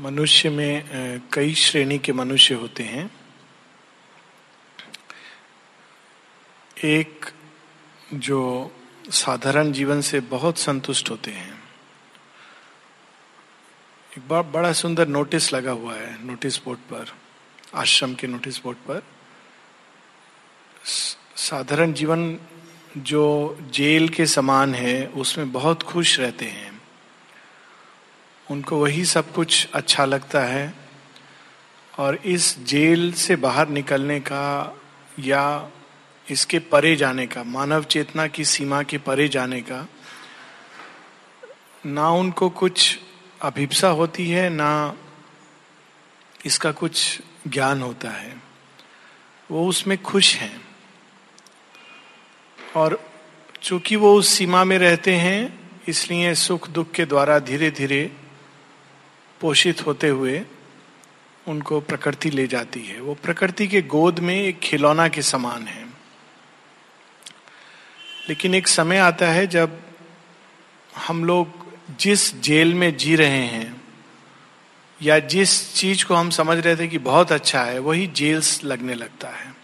मनुष्य में कई श्रेणी के मनुष्य होते हैं। एक जो साधारण जीवन से बहुत संतुष्ट होते हैं। एक बार बड़ा सुंदर नोटिस लगा हुआ है, नोटिस बोर्ड पर, आश्रम के नोटिस बोर्ड पर। साधारण जीवन जो जेल के समान है, उसमें बहुत खुश रहते हैं। उनको वही सब कुछ अच्छा लगता है और इस जेल से बाहर निकलने का या इसके परे जाने का, मानव चेतना की सीमा के परे जाने का, ना उनको कुछ अभिप्सा होती है, ना इसका कुछ ज्ञान होता है। वो उसमें खुश हैं। और चूँकि वो उस सीमा में रहते हैं, इसलिए सुख दुख के द्वारा धीरे धीरे पोषित होते हुए उनको प्रकृति ले जाती है। वो प्रकृति के गोद में एक खिलौना के समान है। लेकिन एक समय आता है जब हम लोग जिस जेल में जी रहे हैं या जिस चीज़ को हम समझ रहे थे कि बहुत अच्छा है, वही जेल्स लगने लगता है।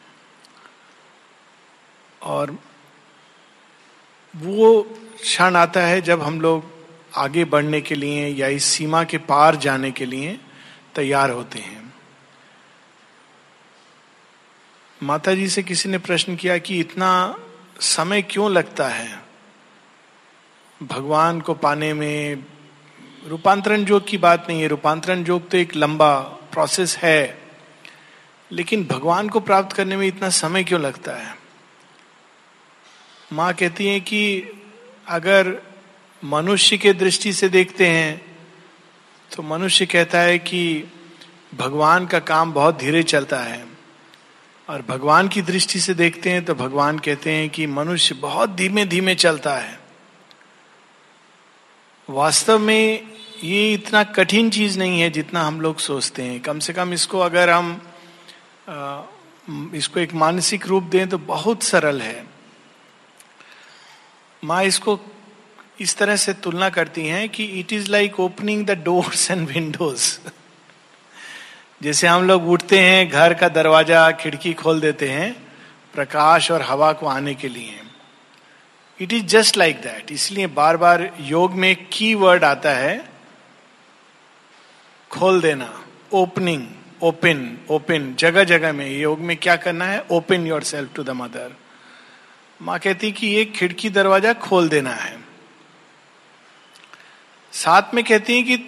और वो क्षण आता है जब हम लोग आगे बढ़ने के लिए या इस सीमा के पार जाने के लिए तैयार होते हैं। माता जी से किसी ने प्रश्न किया कि इतना समय क्यों लगता है? भगवान को पाने में रूपांतरण योग की बात नहीं है। रूपांतरण योग तो एक लंबा प्रोसेस है। लेकिन भगवान को प्राप्त करने में इतना समय क्यों लगता है? माँ कहती है कि अगर मनुष्य के दृष्टि से देखते हैं तो मनुष्य कहता है कि भगवान का काम बहुत धीरे चलता है। और भगवान की दृष्टि से देखते हैं तो भगवान कहते हैं कि मनुष्य बहुत धीमे धीमे चलता है। वास्तव में ये इतना कठिन चीज़ नहीं है जितना हम लोग सोचते हैं। कम से कम इसको अगर हम आ, इसको एक मानसिक रूप दें तो बहुत सरल है। माँ इसको इस तरह से तुलना करती हैं कि it is like opening the doors and windows जैसे हम लोग उठते हैं, घर का दरवाज़ा खिड़की खोल देते हैं, प्रकाश और हवा को आने के लिए। It is just like that इसलिए बार बार योग में की वर्ड आता है, खोल देना ओपनिंग ओपन ओपन जगह जगह में योग में क्या करना है? Open yourself to the mother माँ कहती कि एक खिड़की दरवाज़ा खोल देना है। साथ में कहती हैं कि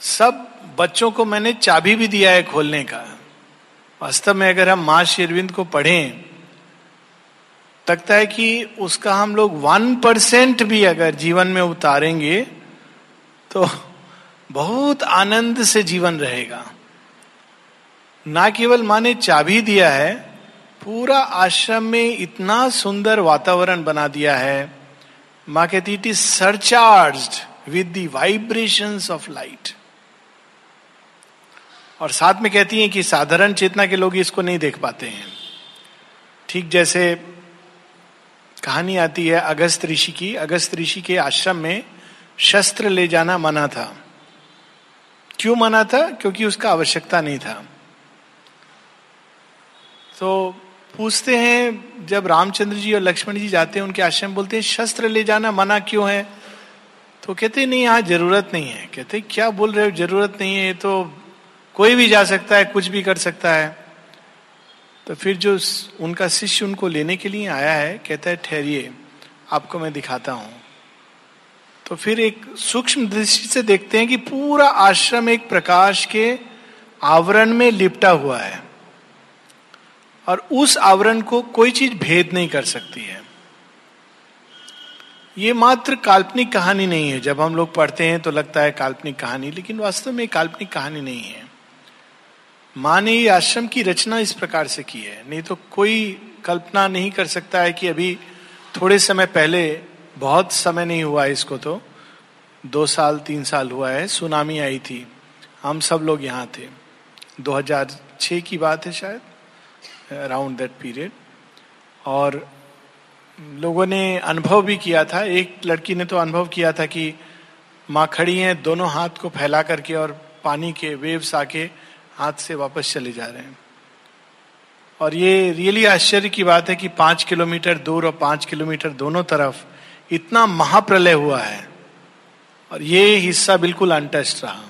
सब बच्चों को मैंने चाबी भी दिया है खोलने का। वास्तव में अगर हम माँ शेरविंद को पढ़ें, लगता है कि उसका हम लोग वन परसेंट भी अगर जीवन में उतारेंगे तो बहुत आनंद से जीवन रहेगा। ना केवल माँ ने चाबी दिया है, पूरा आश्रम में इतना सुंदर वातावरण बना दिया है। माँ कहती it is surcharged with the of light और साथ में कहती हैं कि साधारण चेतना के लोग इसको नहीं देख पाते हैं। ठीक जैसे कहानी आती है, अगस्त ऋषि की, अगस्त ऋषि के आश्रम में शस्त्र ले जाना मना था। क्यों मना था? क्योंकि उसका आवश्यकता नहीं था। तो पूछते हैं, जब रामचंद्र जी और लक्ष्मण जी जाते हैं, उनके आश्रम बोलते हैं, शस्त्र ले जाना मना क्यों है? तो कहते, नहीं, यहाँ ज़रूरत नहीं है। कहते, क्या बोल रहे हो? ज़रूरत नहीं है, ये तो कोई भी जा सकता है, कुछ भी कर सकता है। तो फिर जो उनका शिष्य उनको लेने के लिए आया है, कहता है, ठहरिए, आपको मैं दिखाता हूँ। तो फिर एक सूक्ष्म दृष्टि से देखते हैं कि पूरा आश्रम एक प्रकाश के आवरण में लिपटा हुआ है और उस आवरण को कोई चीज़ भेद नहीं कर सकती है। ये मात्र काल्पनिक कहानी नहीं है। जब हम लोग पढ़ते हैं तो लगता है काल्पनिक कहानी, लेकिन वास्तव में काल्पनिक कहानी नहीं है। माँ ने ये आश्रम की रचना इस प्रकार से की है। नहीं तो कोई कल्पना नहीं कर सकता है कि अभी थोड़े समय पहले, बहुत समय नहीं हुआ है इसको तो दो साल, तीन साल हुआ है, सुनामी आई थी। हम सब लोग यहाँ थे। 2006 की बात है शायद अराउंड दैट पीरियड और लोगों ने अनुभव भी किया था। एक लड़की ने तो अनुभव किया था कि माँ खड़ी है, दोनों हाथ को फैला करके और पानी के वेव्स आके हाथ से वापस चले जा रहे हैं। और ये रियली आश्चर्य की बात है कि पाँच किलोमीटर दूर और पाँच किलोमीटर दोनों तरफ़ इतना महाप्रलय हुआ है। और ये हिस्सा बिल्कुल अनटस्ट रहा।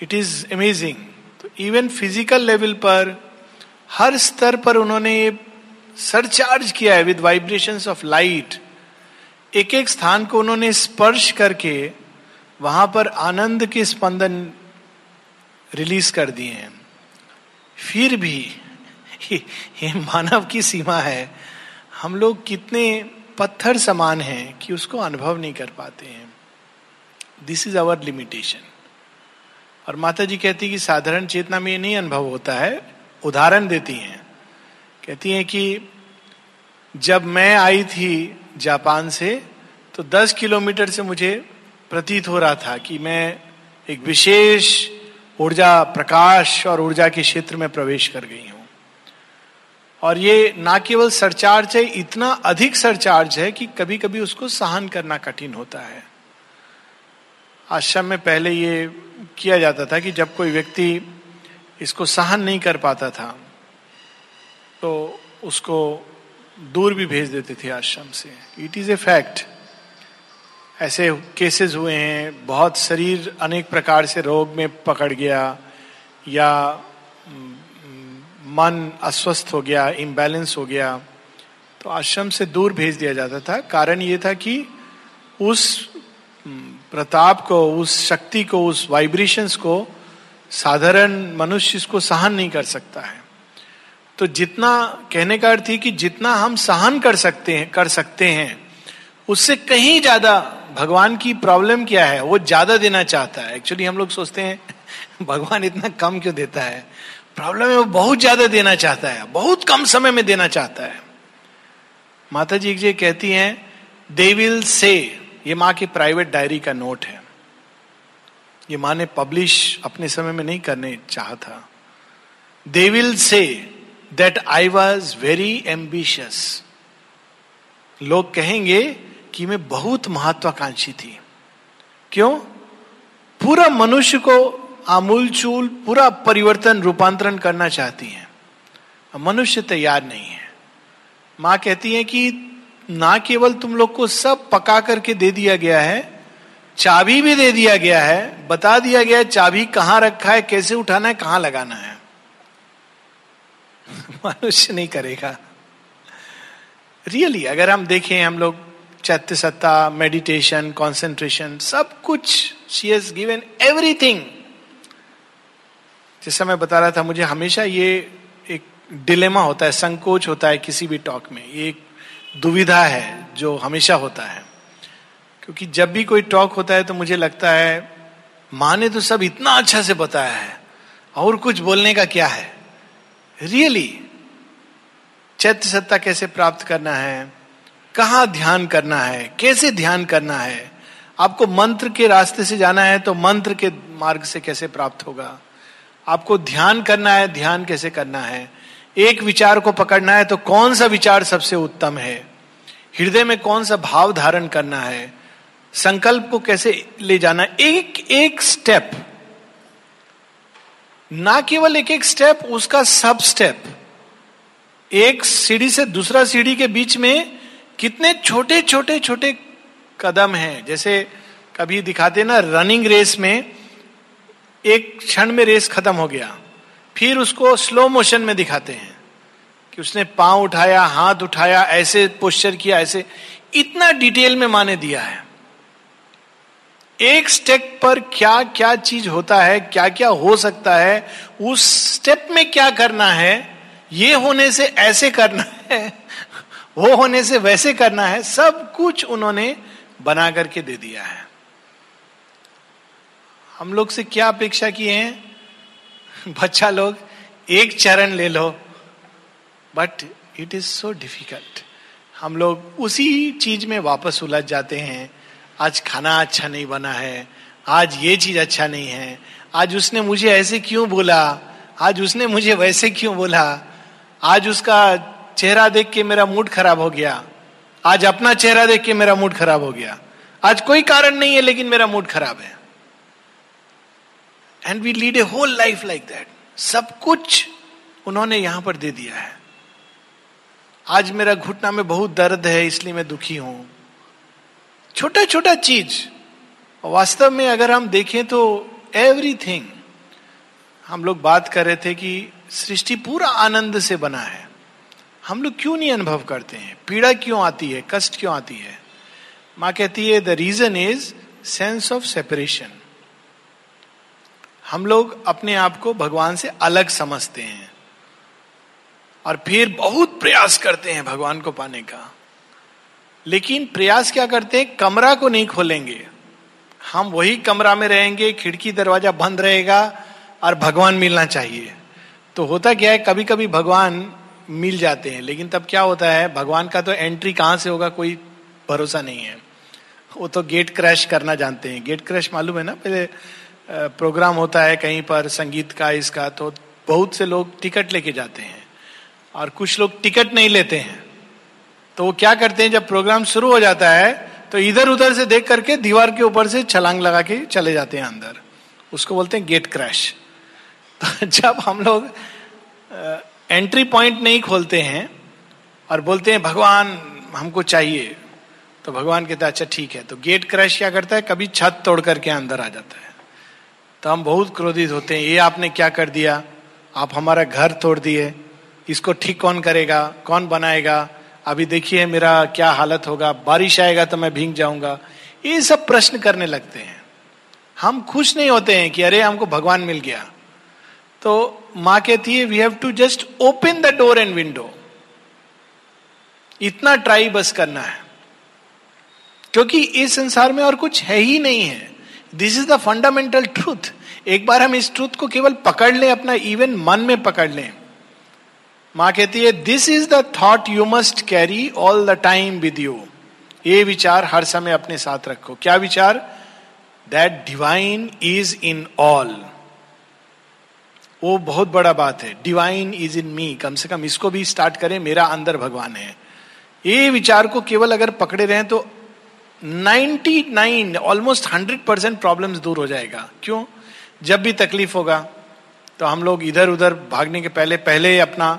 इट इज़ अमेजिंग तो इवन फ़िज़िकल लेवल पर, हर स्तर पर उन्होंने ये सरचार्ज किया है विद वाइब्रेशन ऑफ़ लाइट एक एक स्थान को उन्होंने स्पर्श करके वहाँ पर आनंद के स्पंदन रिलीज़ कर दिए हैं। फिर भी ये मानव की सीमा है। हम लोग कितने पत्थर समान हैं कि उसको अनुभव नहीं कर पाते हैं। दिस इज़ अवर लिमिटेशन और माता जी कहती कि साधारण चेतना में ये नहीं अनुभव होता है, उदाहरण देती हैं। कहती हैं कि जब मैं आई थी जापान से तो 10 किलोमीटर से मुझे प्रतीत हो रहा था कि मैं एक विशेष ऊर्जा, प्रकाश और ऊर्जा के क्षेत्र में प्रवेश कर गई हूँ। और ये ना केवल सरचार्ज है, इतना अधिक सरचार्ज है कि कभी कभी उसको सहन करना कठिन होता है। आश्रम में पहले ये किया जाता था कि जब कोई व्यक्ति इसको सहन नहीं कर पाता था तो उसको दूर भी भेज देते थे आश्रम से। इट इज़ ए फैक्ट ऐसे केसेस हुए हैं, बहुत शरीर अनेक प्रकार से रोग में पकड़ गया, या मन अस्वस्थ हो गया इम्बैलेंस हो गया तो आश्रम से दूर भेज दिया जाता था। कारण ये था कि उस प्रताप को, उस शक्ति को, उस वाइब्रेशंस को साधारण मनुष्य इसको सहन नहीं कर सकता है। तो जितना कहने का अर्थ है कि जितना हम सहन कर सकते हैं, कर सकते हैं, उससे कहीं ज़्यादा भगवान की प्रॉब्लम क्या है? वो ज़्यादा देना चाहता है। एक्चुअली हम लोग सोचते हैं, भगवान इतना कम क्यों देता है? प्रॉब्लम है वो बहुत ज़्यादा देना चाहता है, बहुत कम समय में देना चाहता है। माता जी जी कहती हैं दे विल से ये माँ की प्राइवेट डायरी का नोट है। ये माँ ने पब्लिश अपने समय में नहीं करने चाहा था। They will say that I was very ambitious लोग कहेंगे कि मैं बहुत महत्वाकांक्षी थी। क्यों? पूरा मनुष्य को आमूल चूल, पूरा परिवर्तन, रूपांतरण करना चाहती हैं। मनुष्य तैयार नहीं है। माँ कहती है कि ना केवल तुम लोग को सब पका करके दे दिया गया है, चाबी भी दे दिया गया है, बता दिया गया है, चाबी कहाँ रखा है, कैसे उठाना है, कहाँ लगाना है। मनुष्य नहीं करेगा। रियली really, अगर हम देखें हम लोग चैत्य सत्ता मेडिटेशन कॉन्सेंट्रेशन सब कुछ शी हैज़ गिवन एवरीथिंग जैसा मैं बता रहा था मुझे हमेशा ये एक डिलेमा होता है संकोच होता है किसी भी टॉक में। ये एक दुविधा है जो हमेशा होता है। क्योंकि जब भी कोई टॉक होता है तो मुझे लगता है माँ ने तो सब इतना अच्छा से बताया है और कुछ बोलने का क्या है? रियली really, चैत्य सत्ता कैसे प्राप्त करना है? कहा ध्यान करना है? कैसे ध्यान करना है? आपको मंत्र के रास्ते से जाना है तो मंत्र के मार्ग से कैसे प्राप्त होगा? आपको ध्यान करना है, ध्यान कैसे करना है? एक विचार को पकड़ना है तो कौन सा विचार सबसे उत्तम है? हृदय में कौन सा भाव धारण करना है? संकल्प को कैसे ले जाना? एक एक स्टेप ना केवल एक एक स्टेप उसका सब स्टेप एक सीढ़ी से दूसरा सीढ़ी के बीच में कितने छोटे छोटे छोटे कदम हैं। जैसे कभी दिखाते ना रनिंग रेस में एक क्षण में रेस खत्म हो गया, फिर उसको स्लो मोशन में दिखाते हैं कि उसने पाँव उठाया, हाथ उठाया, ऐसे पोस्चर किया, ऐसे। इतना डिटेल में माने दिया है। एक स्टेप पर क्या क्या चीज़ होता है, क्या क्या हो सकता है, उस स्टेप में क्या करना है ये होने से ऐसे करना है, वो होने से वैसे करना है, सब कुछ उन्होंने बना करके दे दिया है। हम लोग से क्या अपेक्षा किए हैं? बच्चा लोग, एक चरण ले लो। But it is so difficult हम लोग उसी चीज़ में वापस उलझ जाते हैं। आज खाना अच्छा नहीं बना है, आज ये चीज़ अच्छा नहीं है, आज उसने मुझे ऐसे क्यों बोला, आज उसने मुझे वैसे क्यों बोला? आज उसका चेहरा देख के मेरा मूड खराब हो गया। आज अपना चेहरा देख के मेरा मूड खराब हो गया। आज कोई कारण नहीं है, लेकिन मेरा मूड खराब है। And we lead a whole life like that सब कुछ उन्होंने यहाँ पर दे दिया है। आज मेरा घुटना में बहुत दर्द है, इसलिए मैं दुखी हूँ। छोटा छोटा चीज़। वास्तव में अगर हम देखें तो एवरीथिंग हम लोग बात कर रहे थे कि सृष्टि पूरा आनंद से बना है। हम लोग क्यों नहीं अनुभव करते हैं? पीड़ा क्यों आती है? कष्ट क्यों आती है? माँ कहती है the reason is sense of separation हम लोग अपने आप को भगवान से अलग समझते हैं और फिर बहुत प्रयास करते हैं भगवान को पाने का। लेकिन प्रयास क्या करते हैं? कमरा को नहीं खोलेंगे। हम वही कमरा में रहेंगे, खिड़की दरवाज़ा बंद रहेगा और भगवान मिलना चाहिए। तो होता क्या है कभी कभी भगवान मिल जाते हैं, लेकिन तब क्या होता है, भगवान का तो एंट्री कहाँ से होगा, कोई भरोसा नहीं है। वो तो गेट क्रैश करना जानते हैं। गेट क्रैश मालूम है ना, पहले प्रोग्राम होता है कहीं पर संगीत का, इसका तो बहुत से लोग टिकट लेके जाते हैं, और कुछ लोग टिकट नहीं लेते हैं। तो वो क्या करते हैं, जब प्रोग्राम शुरू हो जाता है तो इधर उधर से देख करके दीवार के ऊपर से छलांग लगा के चले जाते हैं अंदर। उसको बोलते हैं गेट क्रैश तो जब हम लोग एंट्री पॉइंट नहीं खोलते हैं और बोलते हैं, भगवान, हमको चाहिए। तो भगवान कहता है अच्छा ठीक है। तो गेट क्रैश क्या करता है? कभी छत तोड़ करके अंदर आ जाता है। तो हम बहुत क्रोधित होते हैं, ये आपने क्या कर दिया? आप हमारा घर तोड़ दिए। इसको ठीक कौन करेगा? कौन बनाएगा? अभी देखिए मेरा क्या हालत होगा। बारिश आएगा तो मैं भींग जाऊँगा। ये सब प्रश्न करने लगते हैं। हम खुश नहीं होते हैं कि अरे, हमको भगवान मिल गया। तो माँ कहती है we have to just open the door and window इतना ट्राई बस करना है। क्योंकि इस संसार में और कुछ है ही नहीं है। This is the fundamental truth एक बार हम इस ट्रूथ को केवल पकड़ लें, अपना इवन मन में पकड़ लें। माँ कहती है this is the thought you must carry all the time with you ये विचार हर समय अपने साथ रखो। क्या विचार? That divine is in all वो बहुत बड़ा बात है। डिवाइन इज़ इन मी कम से कम इसको भी स्टार्ट करें, मेरा अंदर भगवान है। ये विचार को केवल अगर पकड़े रहे तो 99 ऑलमोस्ट 100 परसेंट प्रॉब्लम दूर हो जाएगा। क्यों? जब भी तकलीफ़ होगा तो हम लोग इधर उधर भागने के पहले पहले अपना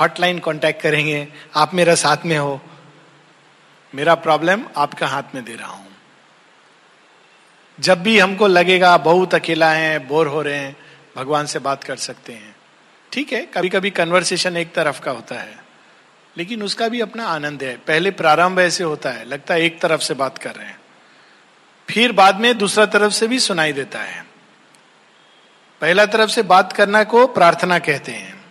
हॉटलाइन कांटेक्ट करेंगे। आप मेरा साथ में हो। मेरा प्रॉब्लम आपका हाथ में दे रहा हूँ। जब भी हमको लगेगा, बहुत अकेला है बोर हो रहे हैं भगवान से बात कर सकते हैं। ठीक है कभी कभी कन्वर्सेशन एक तरफ़ का होता है, लेकिन उसका भी अपना आनंद है। पहले प्रारंभ ऐसे होता है, लगता है एक तरफ़ से बात कर रहे हैं। फिर बाद में दूसरा तरफ़ से भी सुनाई देता है। पहला तरफ़ से बात करना को प्रार्थना कहते हैं,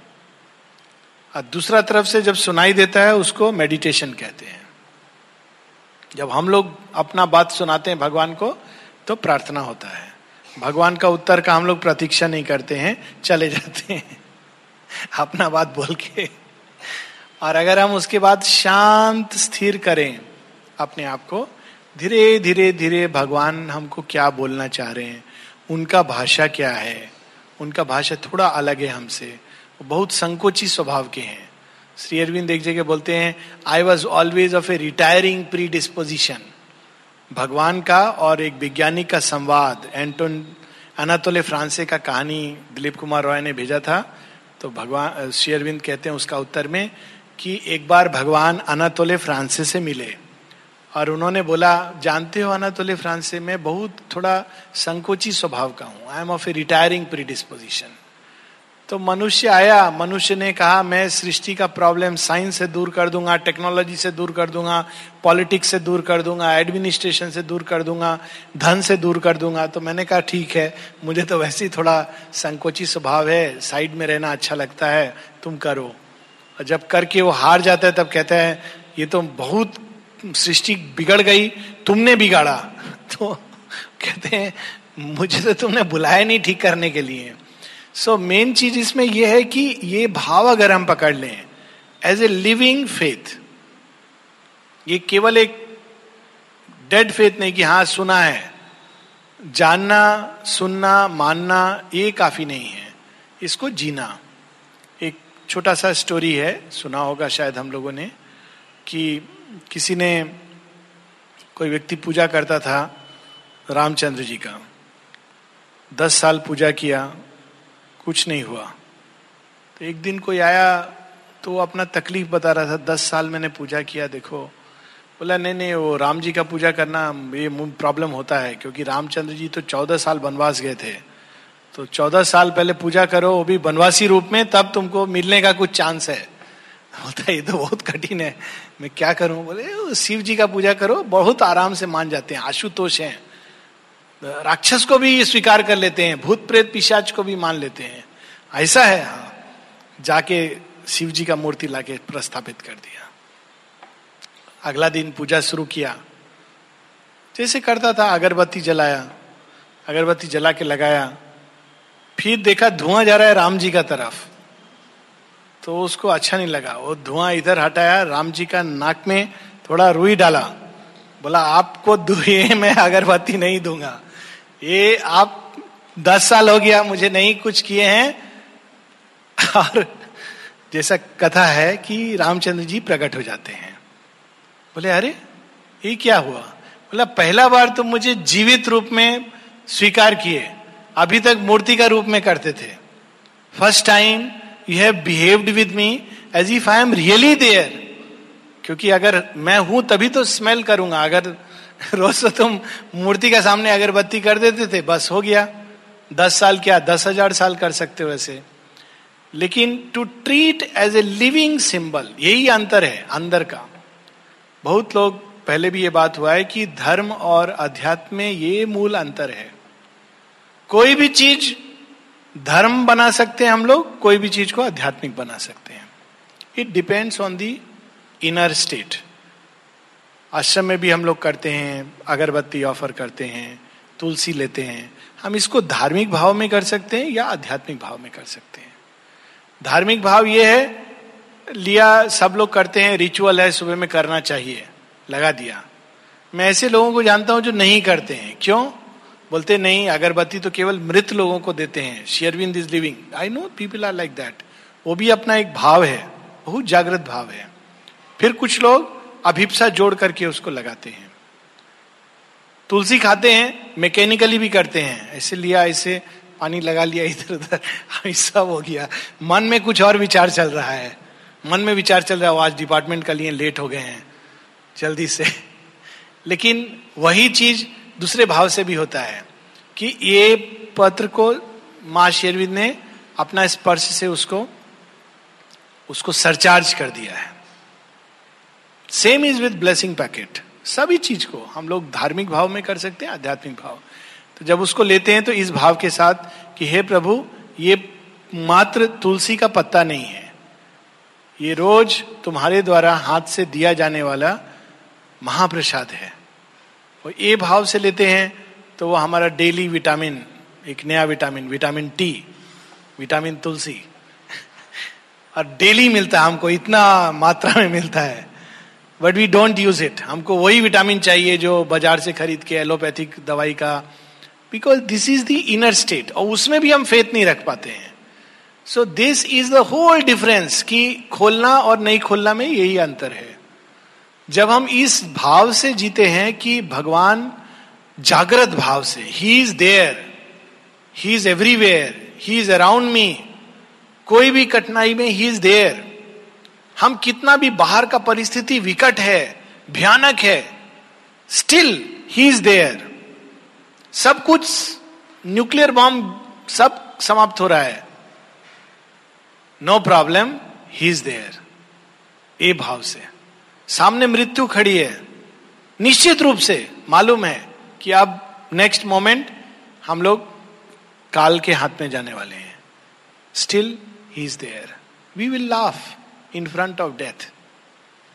और दूसरा तरफ़ से जब सुनाई देता है, उसको मेडिटेशन कहते हैं। जब हम लोग अपना बात सुनाते हैं भगवान को तो प्रार्थना होता है। भगवान का उत्तर का हम लोग प्रतीक्षा नहीं करते हैं, चले जाते हैं। अपना बात बोल के। और अगर हम उसके बाद शांत, स्थिर करें, अपने आप को, धीरे धीरे धीरे भगवान हमको क्या बोलना चाह रहे हैं, उनका भाषा क्या है, उनका भाषा थोड़ा अलग है हमसे बहुत संकोची स्वभाव के हैं। श्री अरविंद एक जगह बोलते हैं I was always of a retiring predisposition भगवान का और एक वैज्ञानिक का संवाद, एंटोन, अनातोले फ्रांसे का कहानी दिलीप कुमार रॉय ने भेजा था। तो भगवान श्री अरविंद कहते हैं उसका उत्तर में कि एक बार भगवान अनातोले फ्रांसे से मिले और उन्होंने बोला, जानते हो अनातोले फ्रांसे? में बहुत थोड़ा संकोची स्वभाव का हूँ। I am of a retiring predisposition तो मनुष्य आया, मनुष्य ने कहा, मैं सृष्टि का प्रॉब्लम साइंस से दूर कर दूँगा टेक्नोलॉजी से दूर कर दूँगा पॉलिटिक्स से दूर कर दूँगा एडमिनिस्ट्रेशन से दूर कर दूँगा, धन से दूर कर दूँगा। तो मैंने कहा, ठीक है, मुझे तो वैसे ही थोड़ा संकोची स्वभाव है साइड में रहना अच्छा लगता है, तुम करो। और जब करके वो हार जाता है, तब कहता है, ये तो बहुत सृष्टि बिगड़ गई, तुमने बिगाड़ा। तो कहते हैं, मुझे तो तुमने बुलाया नहीं ठीक करने के लिए। सो मेन चीज़ इसमें यह है कि ये भाव अगर हम पकड़ लें एज ए लिविंग फेथ ये केवल एक डेड फेथ नहीं कि हाँ सुना है, जानना, सुनना, मानना, ये काफ़ी नहीं है। इसको जीना। एक छोटा सा स्टोरी है, सुना होगा शायद हम लोगों ने, कि किसी ने कोई व्यक्ति पूजा करता था रामचंद्र जी का। दस साल पूजा किया कुछ नहीं हुआ। तो एक दिन कोई आया तो वो अपना तकलीफ़ बता रहा था, दस साल मैंने पूजा किया, देखो। बोला, नहीं नहीं, वो राम जी का पूजा करना, ये प्रॉब्लम होता है, क्योंकि रामचंद्र जी तो चौदह साल वनवास गए थे। तो चौदह साल पहले पूजा करो, वो भी वनवासी रूप में, तब तुमको मिलने का कुछ चांस है। बोलता है ये तो बहुत कठिन है, मैं क्या करूँ? बोले शिव जी का पूजा करो, बहुत आराम से मान जाते हैं, आशुतोष हैं। राक्षस को भी स्वीकार कर लेते हैं, भूत प्रेत पिशाच को भी मान लेते हैं। ऐसा है हाँ। जाके शिव जी का मूर्ति लाके प्रस्थापित कर दिया। अगला दिन पूजा शुरू किया। जैसे करता था, अगरबत्ती जलाया। अगरबत्ती जला के लगाया। फिर देखा धुआँ जा रहा है राम जी का तरफ़। तो उसको अच्छा नहीं लगा। वो धुआँ इधर हटाया, राम जी का नाक में थोड़ा रुई डाला। बोला, आपको दुए मैं अगरबत्ती नहीं दूँगा। ये आप दस साल हो गया, मुझे नहीं कुछ किए हैं। और जैसा कथा है कि रामचंद्र जी प्रकट हो जाते हैं। बोले, अरे, ये क्या हुआ? बोला, पहला बार तुम मुझे जीवित रूप में स्वीकार किए। अभी तक मूर्ति का रूप में करते थे। First time you have behaved with me as if I am really there. क्योंकि अगर मैं हूँ तभी तो स्मेल करूँगा। अगर रोज तो तुम मूर्ति के सामने अगरबत्ती कर देते थे, बस हो गया। दस साल क्या, दस हज़ार साल कर सकते हो ऐसे। लेकिन to treat as a living symbol यही अंतर है, अंदर का। बहुत लोग, पहले भी ये बात हुआ है कि धर्म और अध्यात्म में ये मूल अंतर है। कोई भी चीज़ धर्म बना सकते हैं हम लोग, कोई भी चीज़ को आध्यात्मिक बना सकते हैं। It depends on the inner state आश्रम में भी हम लोग करते हैं, अगरबत्ती ऑफ़र करते हैं, तुलसी लेते हैं। हम इसको धार्मिक भाव में कर सकते हैं या आध्यात्मिक भाव में कर सकते हैं? धार्मिक भाव ये है, लिया सब लोग करते हैं रिचुअल है, सुबह में करना चाहिए, लगा दिया। मैं ऐसे लोगों को जानता हूँ जो नहीं करते हैं। क्यों? बोलते, नहीं, अगरबत्ती तो केवल मृत लोगों को देते हैं शेयरविंद is living I know people are like that वो भी अपना एक भाव है, बहुत जागृत भाव है। फिर कुछ लोग अभिप्सा जोड़ करके उसको लगाते हैं। तुलसी खाते हैं, मैकेनिकली भी करते हैं। ऐसे लिया, ऐसे पानी लगा लिया, इधर उधर, सब हो गया। मन में कुछ और विचार चल रहा है। मन में विचार चल रहा है आज डिपार्टमेंट का लिए लेट हो गए हैं, जल्दी से। लेकिन वही चीज़ दूसरे भाव से भी होता है कि ये पत्र को माँ शेरविंद ने अपना स्पर्श से उसको उसको सरचार्ज कर दिया है। Same is with blessing packet सभी चीज़ को हम लोग धार्मिक भाव में कर सकते हैं, आध्यात्मिक भाव। तो जब उसको लेते हैं तो इस भाव के साथ कि हे प्रभु, ये मात्र तुलसी का पत्ता नहीं है। ये रोज तुम्हारे द्वारा हाथ से दिया जाने वाला महाप्रसाद है। और ये भाव से लेते हैं तो वो हमारा डेली विटामिन, एक नया विटामिन विटामिन टी, विटामिन तुलसी। और डेली मिलता है हमको, इतना मात्रा में मिलता है। But we don't use it हमको वही विटामिन चाहिए जो बाज़ार से खरीद के एलोपैथिक दवाई का। Because this is the inner state और उसमें भी हम फेथ नहीं रख पाते हैं। So this is the whole difference कि खोलना और नहीं खोलना में यही अंतर है। जब हम इस भाव से जीते हैं कि भगवान जागृत भाव से he is there he is everywhere he is around me कोई भी कठिनाई में ही इज़ देयर हम कितना भी बाहर का परिस्थिति विकट है, भयानक है स्टिल ही इज़ देयर सब कुछ न्यूक्लियर बॉम्ब सब समाप्त हो रहा है। No problem he is there ए भाव से। सामने मृत्यु खड़ी है। निश्चित रूप से मालूम है कि अब नेक्स्ट मोमेंट हम लोग काल के हाथ में जाने वाले हैं। Still he is there we will laugh in front of death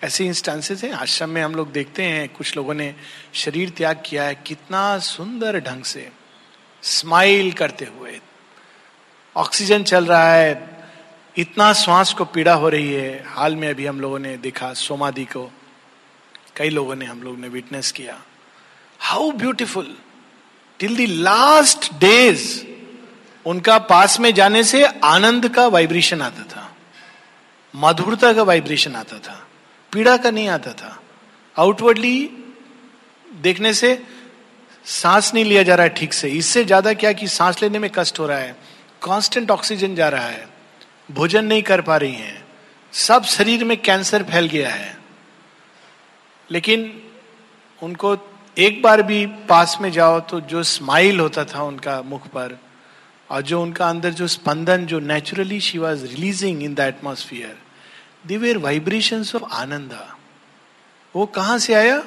ऐसे इंस्टांसेस हैं। आश्रम में हम लोग देखते हैं, कुछ लोगों ने शरीर त्याग किया है, कितना सुंदर ढंग से स्माइल करते हुए। ऑक्सीजन चल रहा है, इतना श्वास को पीड़ा हो रही है। हाल में अभी हम लोगों ने देखा, सोमादि को, कई लोगों ने हम लोग ने विटनेस किया। How beautiful till the last days उनका पास में जाने से आनंद का वाइब्रेशन आता था। मधुरता का वाइब्रेशन आता था, पीड़ा का नहीं आता था। आउटवर्डली देखने से सांस नहीं लिया जा रहा है ठीक से। इससे ज़्यादा क्या कि सांस लेने में कष्ट हो रहा है कांस्टेंट ऑक्सीजन जा रहा है, भोजन नहीं कर पा रही हैं, सब शरीर में कैंसर फैल गया है। लेकिन उनको एक बार भी पास में जाओ तो जो स्माइल होता था उनका मुख पर, और जो उनका अंदर जो स्पंदन जो naturally she was releasing in the atmosphere the very vibration of ananda. वो कहाँ से आया?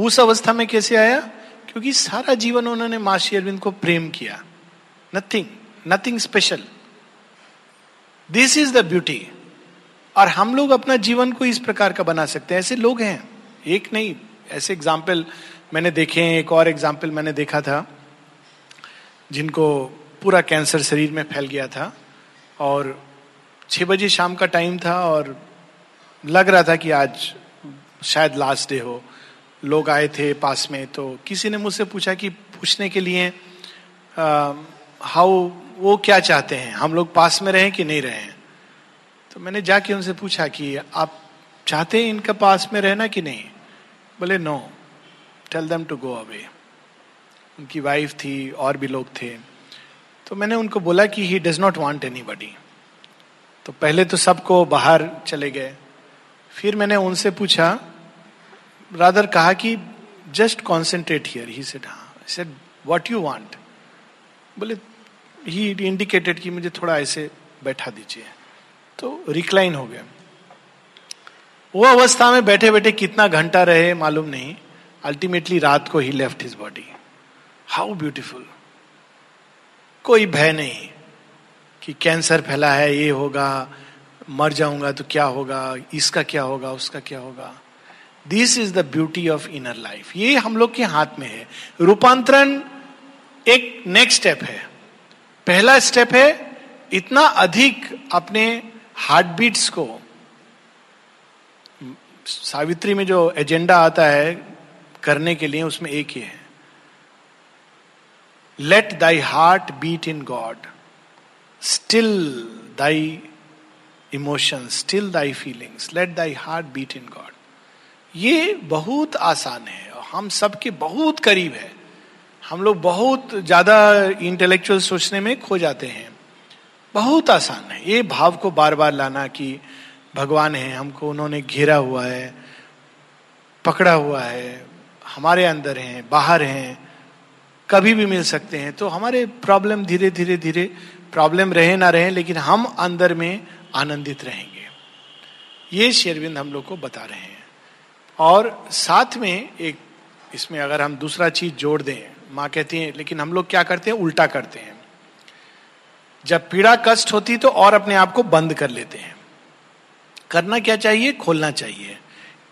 उस अवस्था में कैसे आया? क्योंकि सारा जीवन उन्होंने माशी अरविंद को प्रेम किया। Nothing nothing special this is the beauty और हम लोग अपना जीवन को इस प्रकार का बना सकते हैं। ऐसे लोग हैं। एक नहीं, ऐसे एग्ज़ाम्पल मैंने देखे हैं। एक और एग्ज़ाम्पल मैंने देखा था, जिनको पूरा कैंसर शरीर में फैल गया था। और छह बजे शाम का टाइम था और लग रहा था कि आज शायद लास्ट डे हो। लोग आए थे पास में तो किसी ने मुझसे पूछा कि पूछने के लिए हाउ वो क्या चाहते हैं? हम लोग पास में रहें कि नहीं रहें? तो मैंने जाके उनसे पूछा कि आप चाहते हैं इनका पास में रहना कि नहीं? बोले no tell them to go away उनकी वाइफ थी, और भी लोग थे। तो मैंने उनको बोला कि he does not want anybody तो पहले तो सबको बाहर चले गए। फिर मैंने उनसे पूछा रादर कहा कि just concentrate here he said हाँ. सेड वॉट यू वॉन्ट बोले ही इंडिकेटेड कि मुझे थोड़ा ऐसे बैठा दीजिए. तो रिक्लाइन हो गया। वो अवस्था में बैठे बैठे कितना घंटा रहे, मालूम नहीं। अल्टीमेटली रात को he left his body how beautiful कोई भय नहीं कि कैंसर फैला है, ये होगा मर जाऊँगा तो क्या होगा? इसका क्या होगा? उसका क्या होगा? This is the beauty of inner life ये हम लोग के हाथ में है। रूपांतरण एक नेक्स्ट स्टेप है। पहला स्टेप है इतना अधिक अपने हार्ट बीट्स को। सावित्री में जो एजेंडा आता है करने के लिए उसमें एक ही है। Let thy heart beat in God still thy emotion still thy feelings let thy heart beat in God ये बहुत आसान है और हम सबके बहुत करीब है। हम लोग बहुत ज़्यादा इंटेलेक्चुअल सोचने में खो जाते हैं। बहुत आसान है। ये भाव को बार बार लाना कि भगवान है, हमको उन्होंने घेरा हुआ है, पकड़ा हुआ है, हमारे अंदर हैं, बाहर हैं, कभी भी मिल सकते हैं। तो हमारे प्रॉब्लम धीरे धीरे धीरे प्रॉब्लम रहे ना रहे, लेकिन हम अंदर में आनंदित रहेंगे। ये शेरविंद हम लोग को बता रहे हैं। और साथ में एक, इसमें अगर हम दूसरा चीज़ जोड़ दें, माँ कहती है, लेकिन हम लोग क्या करते हैं? उल्टा करते हैं। जब पीड़ा कष्ट होती तो और अपने आप को बंद कर लेते हैं। करना क्या चाहिए? खोलना चाहिए।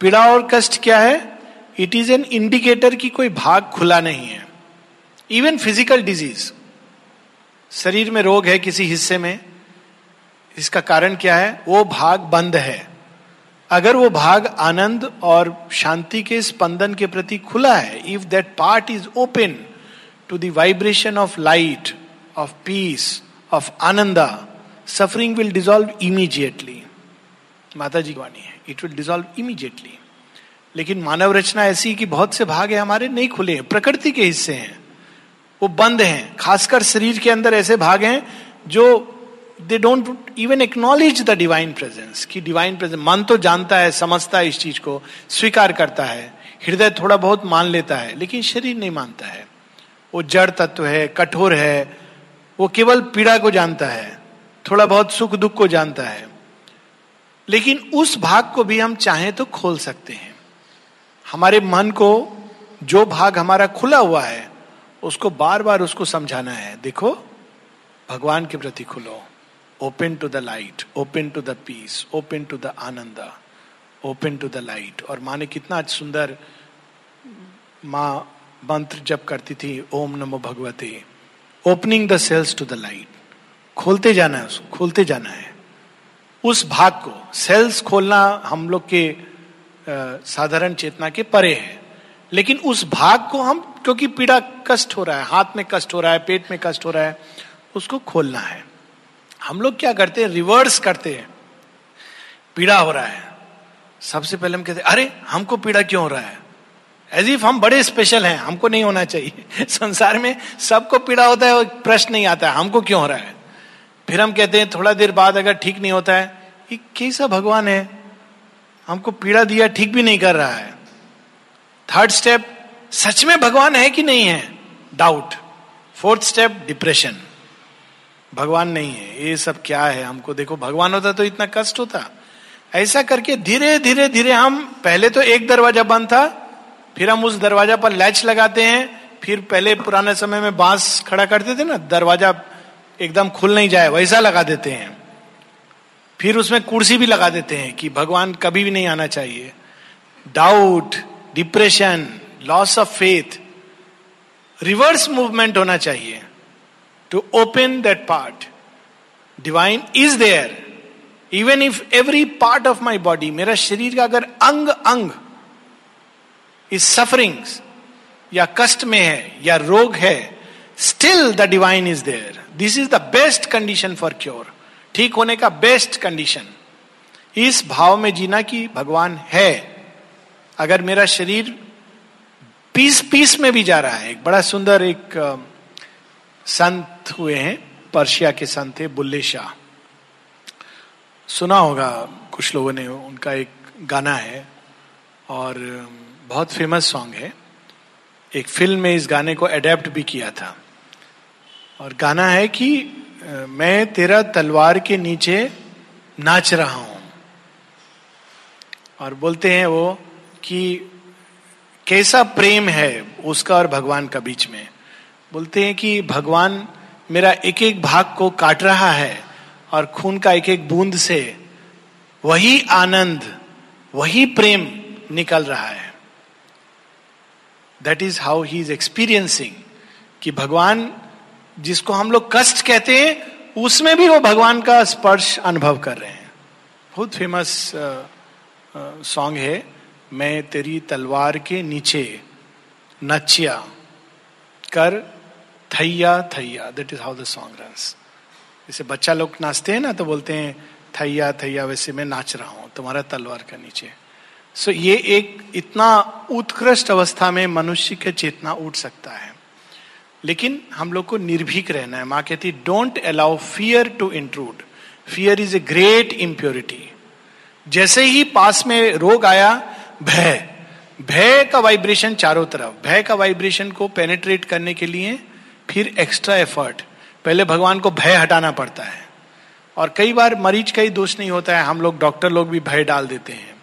पीड़ा और कष्ट क्या है? इट इज़ एन इंडिकेटर की कोई भाग खुला नहीं है। इवन फ़िज़िकल डिज़ीज़ शरीर में रोग है किसी हिस्से में, इसका कारण क्या है? वो भाग बंद है। अगर वो भाग आनंद और शांति के स्पंदन के प्रति खुला है if that part is open to the vibration of light of peace of ananda suffering will dissolve immediately Mata ji वाणी है इट विल डिजॉल्व इमीजिएटली लेकिन मानव रचना ऐसी कि बहुत से भाग है हमारे नहीं खुले हैं, प्रकृति के हिस्से हैं। वो बंद हैं। खासकर शरीर के अंदर ऐसे भाग हैं जो they don't even acknowledge the divine presence कि डिवाइन प्रेजेंस मन तो जानता है, समझता है इस चीज़ को, स्वीकार करता है, हृदय थोड़ा बहुत मान लेता है, लेकिन शरीर नहीं मानता है। वो जड़ तत्व है, कठोर है, वो केवल पीड़ा को जानता है, थोड़ा बहुत सुख दुख को जानता है। लेकिन उस भाग को भी हम चाहें तो खोल सकते हैं। हमारे मन को जो भाग हमारा खुला हुआ है उसको बार बार उसको समझाना है। देखो, भगवान के प्रति खुलो। Open to the light open to the peace open to the ananda open to the light और माँ ने कितना सुंदर माँ मंत्र जप करती थी, ओम नमो भगवते। Opening the cells to the light खोलते जाना है उसको, खोलते जाना है। उस भाग को सेल्स खोलना हम लोग के साधारण चेतना के परे है। लेकिन उस भाग को हम, क्योंकि पीड़ा कष्ट हो रहा है, हाथ में कष्ट हो रहा है, पेट में कष्ट हो रहा है, उसको खोलना है। हम लोग क्या करते हैं? रिवर्स करते हैं। पीड़ा हो रहा है। सबसे पहले हम कहते अरे, हमको पीड़ा क्यों हो रहा है? एज इफ़ हम बड़े स्पेशल हैं, हमको नहीं होना चाहिए। संसार में सबको पीड़ा होता है प्रश्न नहीं आता है, हमको क्यों हो रहा है? फिर हम कहते हैं, थोड़ा देर बाद अगर ठीक नहीं होता है कैसा भगवान है? हमको पीड़ा दिया, ठीक भी नहीं कर रहा है। थर्ड स्टेप सच में भगवान है कि नहीं है? डाउट फोर्थ स्टेप डिप्रेशन भगवान नहीं है। ये सब क्या है? हमको देखो, भगवान होता तो इतना कष्ट होता। ऐसा करके धीरे धीरे धीरे हम, पहले तो एक दरवाज़ा बंद था, फिर हम उस दरवाज़ा पर लैच लगाते हैं, फिर पहले पुराने समय में बाँस खड़ा करते थे ना, दरवाज़ा एकदम खुल नहीं जाए, वैसा लगा देते हैं। फिर उसमें कुर्सी भी लगा देते हैं कि भगवान कभी भी नहीं आना चाहिए। Doubt depression loss of faith reverse movement होना चाहिए to open that part divine is there even if every part of my body मेरा शरीर का अगर अंग अंग इस सफरिंग्स या कष्ट में है, या रोग है still the divine is there this is the best condition for cure ठीक होने का बेस्ट कंडीशन इस भाव में जीना कि भगवान है। अगर मेरा शरीर पीस पीस में भी जा रहा है, एक बड़ा सुंदर एक संत हुए हैं, पर्शिया के संत थे बुल्ले शाह। सुना होगा, कुछ लोगों ने उनका एक गाना है, और बहुत फ़ेमस सॉन्ग है। एक फ़िल्म में इस गाने को अडेप्ट भी किया था। और गाना है कि मैं तेरा तलवार के नीचे नाच रहा हूँ। और बोलते हैं वो कि कैसा प्रेम है उसका और भगवान का बीच में। बोलते हैं कि भगवान मेरा एक एक भाग को काट रहा है और खून का एक एक बूंद से वही आनंद, वही प्रेम निकल रहा है। That is how he is experiencing कि भगवान जिसको हम लोग कष्ट कहते हैं, उसमें भी वो भगवान का स्पर्श अनुभव कर रहे हैं। बहुत फ़ेमस सॉन्ग है। मैं तेरी तलवार के नीचे नचिया कर थैया थैया। That is how the song runs जैसे बच्चा लोग नाचते हैं ना तो बोलते हैं थैया थैया वैसे मैं नाच रहा हूँ तुम्हारा तलवार के नीचे। सो so, ये एक इतना उत्कृष्ट अवस्था में मनुष्य का चेतना उठ सकता है। लेकिन हम लोग को निर्भीक रहना है। माँ कहती don't allow fear to intrude fear is a great impurity जैसे ही पास में रोग आया भय भय का वाइब्रेशन चारों तरफ़। भय का वाइब्रेशन को पेनेट्रेट करने के लिए फिर एक्स्ट्रा एफर्ट पहले भगवान को भय हटाना पड़ता है। और कई बार मरीज़ का ही दोष नहीं होता है, हम लोग डॉक्टर लोग भी भय डाल देते हैं।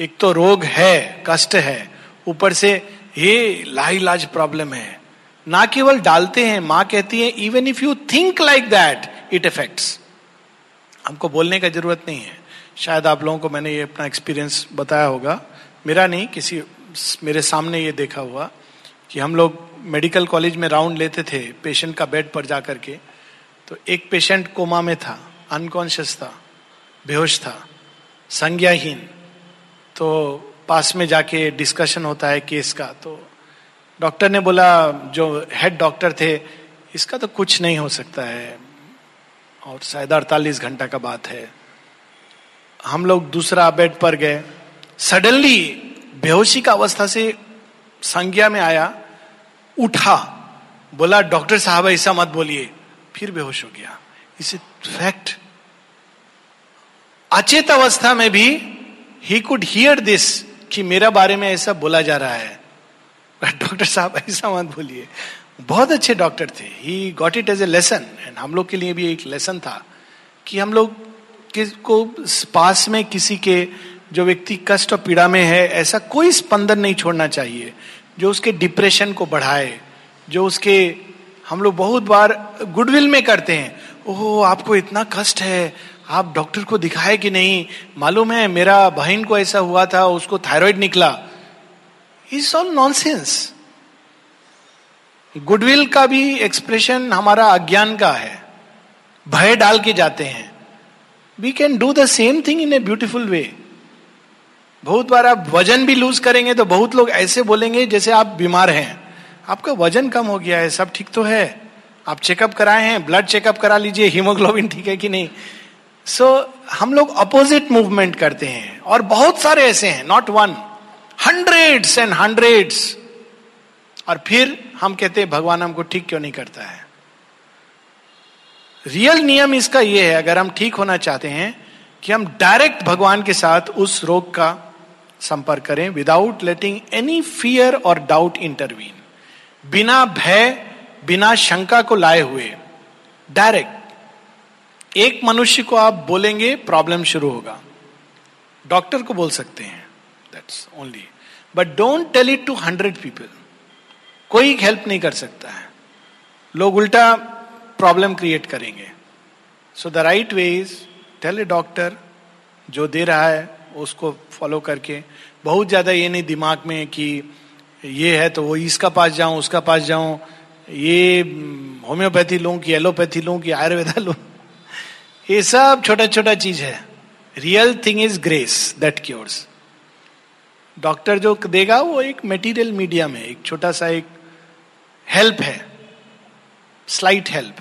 एक तो रोग है, कष्ट है। ऊपर से ये लाइलाज प्रॉब्लम है। ना केवल डालते हैं, माँ कहती है even if you think like that it affects हमको बोलने का ज़रूरत नहीं है। शायद आप लोगों को मैंने ये अपना एक्सपीरियंस बताया होगा। मेरा नहीं, किसी मेरे सामने ये देखा हुआ कि हम लोग मेडिकल कॉलेज में राउंड लेते थे पेशेंट का बेड पर जा करके तो एक पेशेंट कोमा में था अनकॉन्शियस था, बेहोश था, संज्ञाहीन। तो पास में जाके डिस्कशन होता है केस का। तो डॉक्टर ने बोला, जो हेड डॉक्टर थे, इसका तो कुछ नहीं हो सकता है और शायद अड़तालीस घंटा का बात है। हम लोग दूसरा बेड पर गए। सडनली बेहोशी का अवस्था से संज्ञा में आया, उठा। बोला, डॉक्टर साहब, ऐसा मत बोलिए। फिर बेहोश हो गया। इसे फैक्ट अचेत अवस्था में भी ही कुड हियर दिस कि मेरा बारे में ऐसा बोला जा रहा है। डॉक्टर साहब, ऐसा मत बोलिए। बहुत अच्छे डॉक्टर थे। He got it as a lesson and हम लोग के लिए भी एक लेसन था कि हम लोग को पास में किसी के, जो व्यक्ति कष्ट और पीड़ा में है, ऐसा कोई स्पंदन नहीं छोड़ना चाहिए, जो उसके डिप्रेशन को बढ़ाए, जो उसके, हम लोग बहुत बार गुडविल में करते हैं, ओह, आपको इतना कष्ट है, आप डॉक्टर को दिखाए कि नहीं? मालूम है, मेरा बहन को ऐसा हुआ था, उसको थायराइड निकला। इज़ ऑल नॉनसेंस गुडविल का भी एक्सप्रेशन हमारा अज्ञान का है। भय डाल के जाते हैं। We can do the same thing in a beautiful way बहुत बार आप वज़न भी लूज करेंगे तो बहुत लोग ऐसे बोलेंगे जैसे आप बीमार हैं। आपका वज़न कम हो गया है सब ठीक तो है। आप चेकअप कराए हैं ब्लड चेकअप करा लीजिए हीमोग्लोबिन ठीक है कि नहीं? सो so, हम लोग अपोजिट मूवमेंट करते हैं और बहुत सारे ऐसे हैं not one hundreds and hundreds और फिर हम कहते हैं भगवान हमको ठीक क्यों नहीं करता है? रियल नियम इसका यह है, अगर हम ठीक होना चाहते हैं कि हम डायरेक्ट भगवान के साथ उस रोग का संपर्क करें विदाउट लेटिंग एनी फियर और डाउट इंटरवीन बिना भय, बिना शंका को लाए हुए डायरेक्ट एक मनुष्य को आप बोलेंगे प्रॉब्लम शुरू होगा। डॉक्टर को बोल सकते हैं that's only but don't tell it to hundred people कोई हेल्प नहीं कर सकता है। लोग उल्टा प्रॉब्लम क्रिएट करेंगे। So the right way is tell a doctor जो दे रहा है, उसको फॉलो करके। बहुत ज़्यादा ये नहीं दिमाग में कि ये है तो वो इसका पास जाऊँ, उसका पास जाऊँ। ये होम्योपैथी लूँ कि एलोपैथी लूँ कि आयुर्वेदा लूँ। ये सब छोटा छोटा चीज़ है। Real thing is grace that cures doctor जो देगा वो एक मेटीरियल मीडियम है। एक छोटा सा एक हेल्प है। Slight help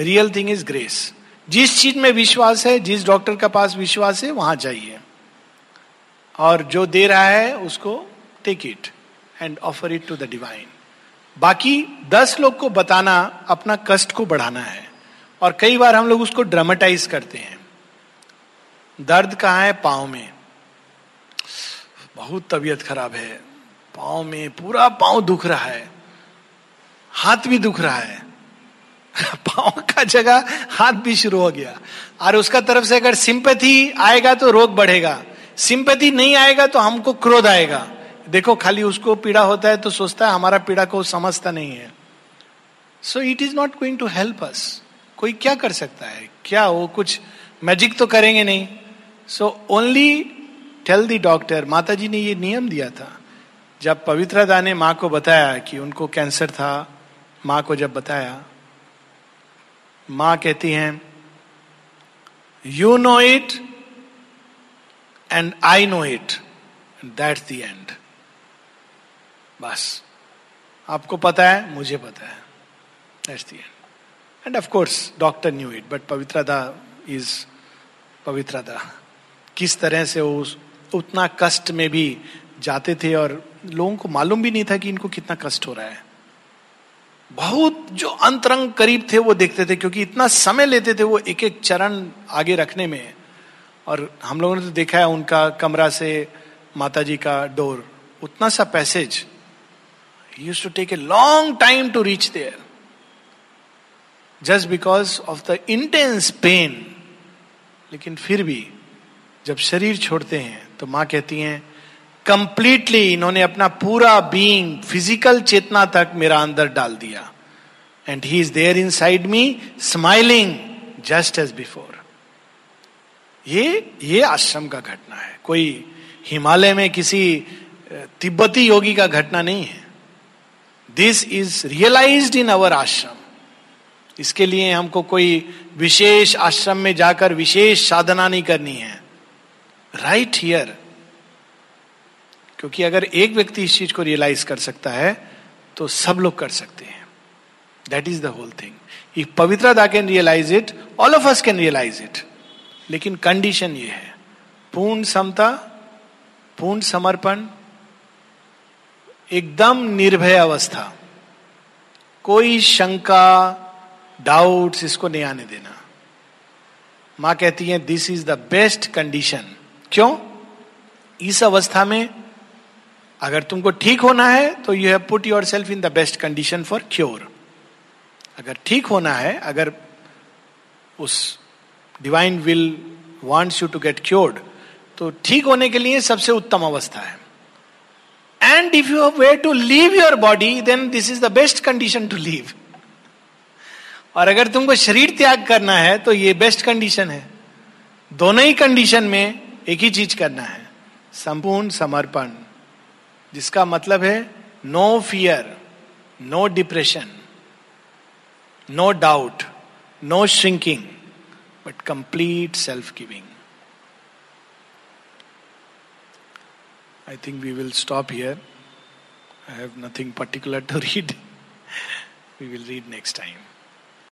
real thing is grace जिस चीज़ में विश्वास है, जिस डॉक्टर का पास विश्वास है, वहाँ जाइए। और जो दे रहा है, उसको take it and offer it to the divine बाकी दस लोग को बताना, अपना कष्ट को बढ़ाना है। और कई बार हम लोग उसको ड्रामेटाइज करते हैं। दर्द कहाँ है? पाँव में। बहुत तबीयत खराब है। पाँव में पूरा पाँव दुख रहा है। हाथ भी दुख रहा है। पाँव का जगह हाथ भी शुरू हो गया। और उसका तरफ़ से अगर सिंपैथी आएगा तो रोग बढ़ेगा। सिंपैथी नहीं आएगा तो हमको क्रोध आएगा। देखो, खाली उसको पीड़ा होता है तो सोचता है, हमारा पीड़ा को समझता नहीं है। So it is not going to help us कोई क्या कर सकता है? क्या वो कुछ मैजिक तो करेंगे नहीं। So only tell the doctor Mata ji ने ये नियम दिया था। जब पवित्रा दा ने माँ को बताया कि उनको कैंसर था, माँ को जब बताया माँ कहती हैं you know it and I know it that's the end बस। आपको पता है, मुझे पता है। That's the end and of course doctor knew it but पवित्रता इज़ पवित्रता किस तरह से वो उतना कष्ट में भी जाते थे और लोगों को मालूम भी नहीं था कि इनको कितना कष्ट हो रहा है। बहुत जो अंतरंग करीब थे, वो देखते थे, क्योंकि इतना समय लेते थे वो एक एक चरण आगे रखने में। और हम लोगों ने तो देखा है उनका कमरा से माता जी का डोर, उतना सा passage. Used to take a long time to reach there just because of the intense pain लेकिन फिर भी, जब शरीर छोड़ते हैं तो माँ कहती हैं कंप्लीटली इन्होंने अपना पूरा बीइंग फ़िज़िकल चेतना तक मेरा अंदर डाल दिया। And he is there inside me smiling just as before ये ये आश्रम का घटना है। कोई हिमालय में किसी तिब्बती योगी का घटना नहीं है। This is realize in our ashram. इसके लिए हमको कोई विशेष आश्रम में जाकर विशेष साधना नहीं करनी है। राइट right हियर क्योंकि अगर एक व्यक्ति इस चीज़ को रियलाइज़ कर सकता है तो सब लोग कर सकते हैं। That is the whole thing if Pavitra da can realize it all of us can realize it लेकिन कंडीशन ये है। पूर्ण समता, पूर्ण समर्पण, एकदम निर्भय अवस्था। कोई शंका डाउट्स इसको नहीं आने देना। माँ कहती है this is the best condition क्यों? इस अवस्था में अगर तुमको ठीक होना है तो you have put yourself in the best condition for cure अगर ठीक होना है, अगर उस divine will wants you to get cured तो ठीक होने के लिए सबसे उत्तम अवस्था है। And if you way to leave your body then this is the best condition to leave और अगर तुमको शरीर त्याग करना है तो ये बेस्ट कंडीशन है। दोनों ही कंडीशन में एक ही चीज़ करना है। संपूर्ण समर्पण। जिसका मतलब है no fear no depression no doubt no shrinking but complete self giving. I think we will stop here. I have nothing particular to read. we will read next time.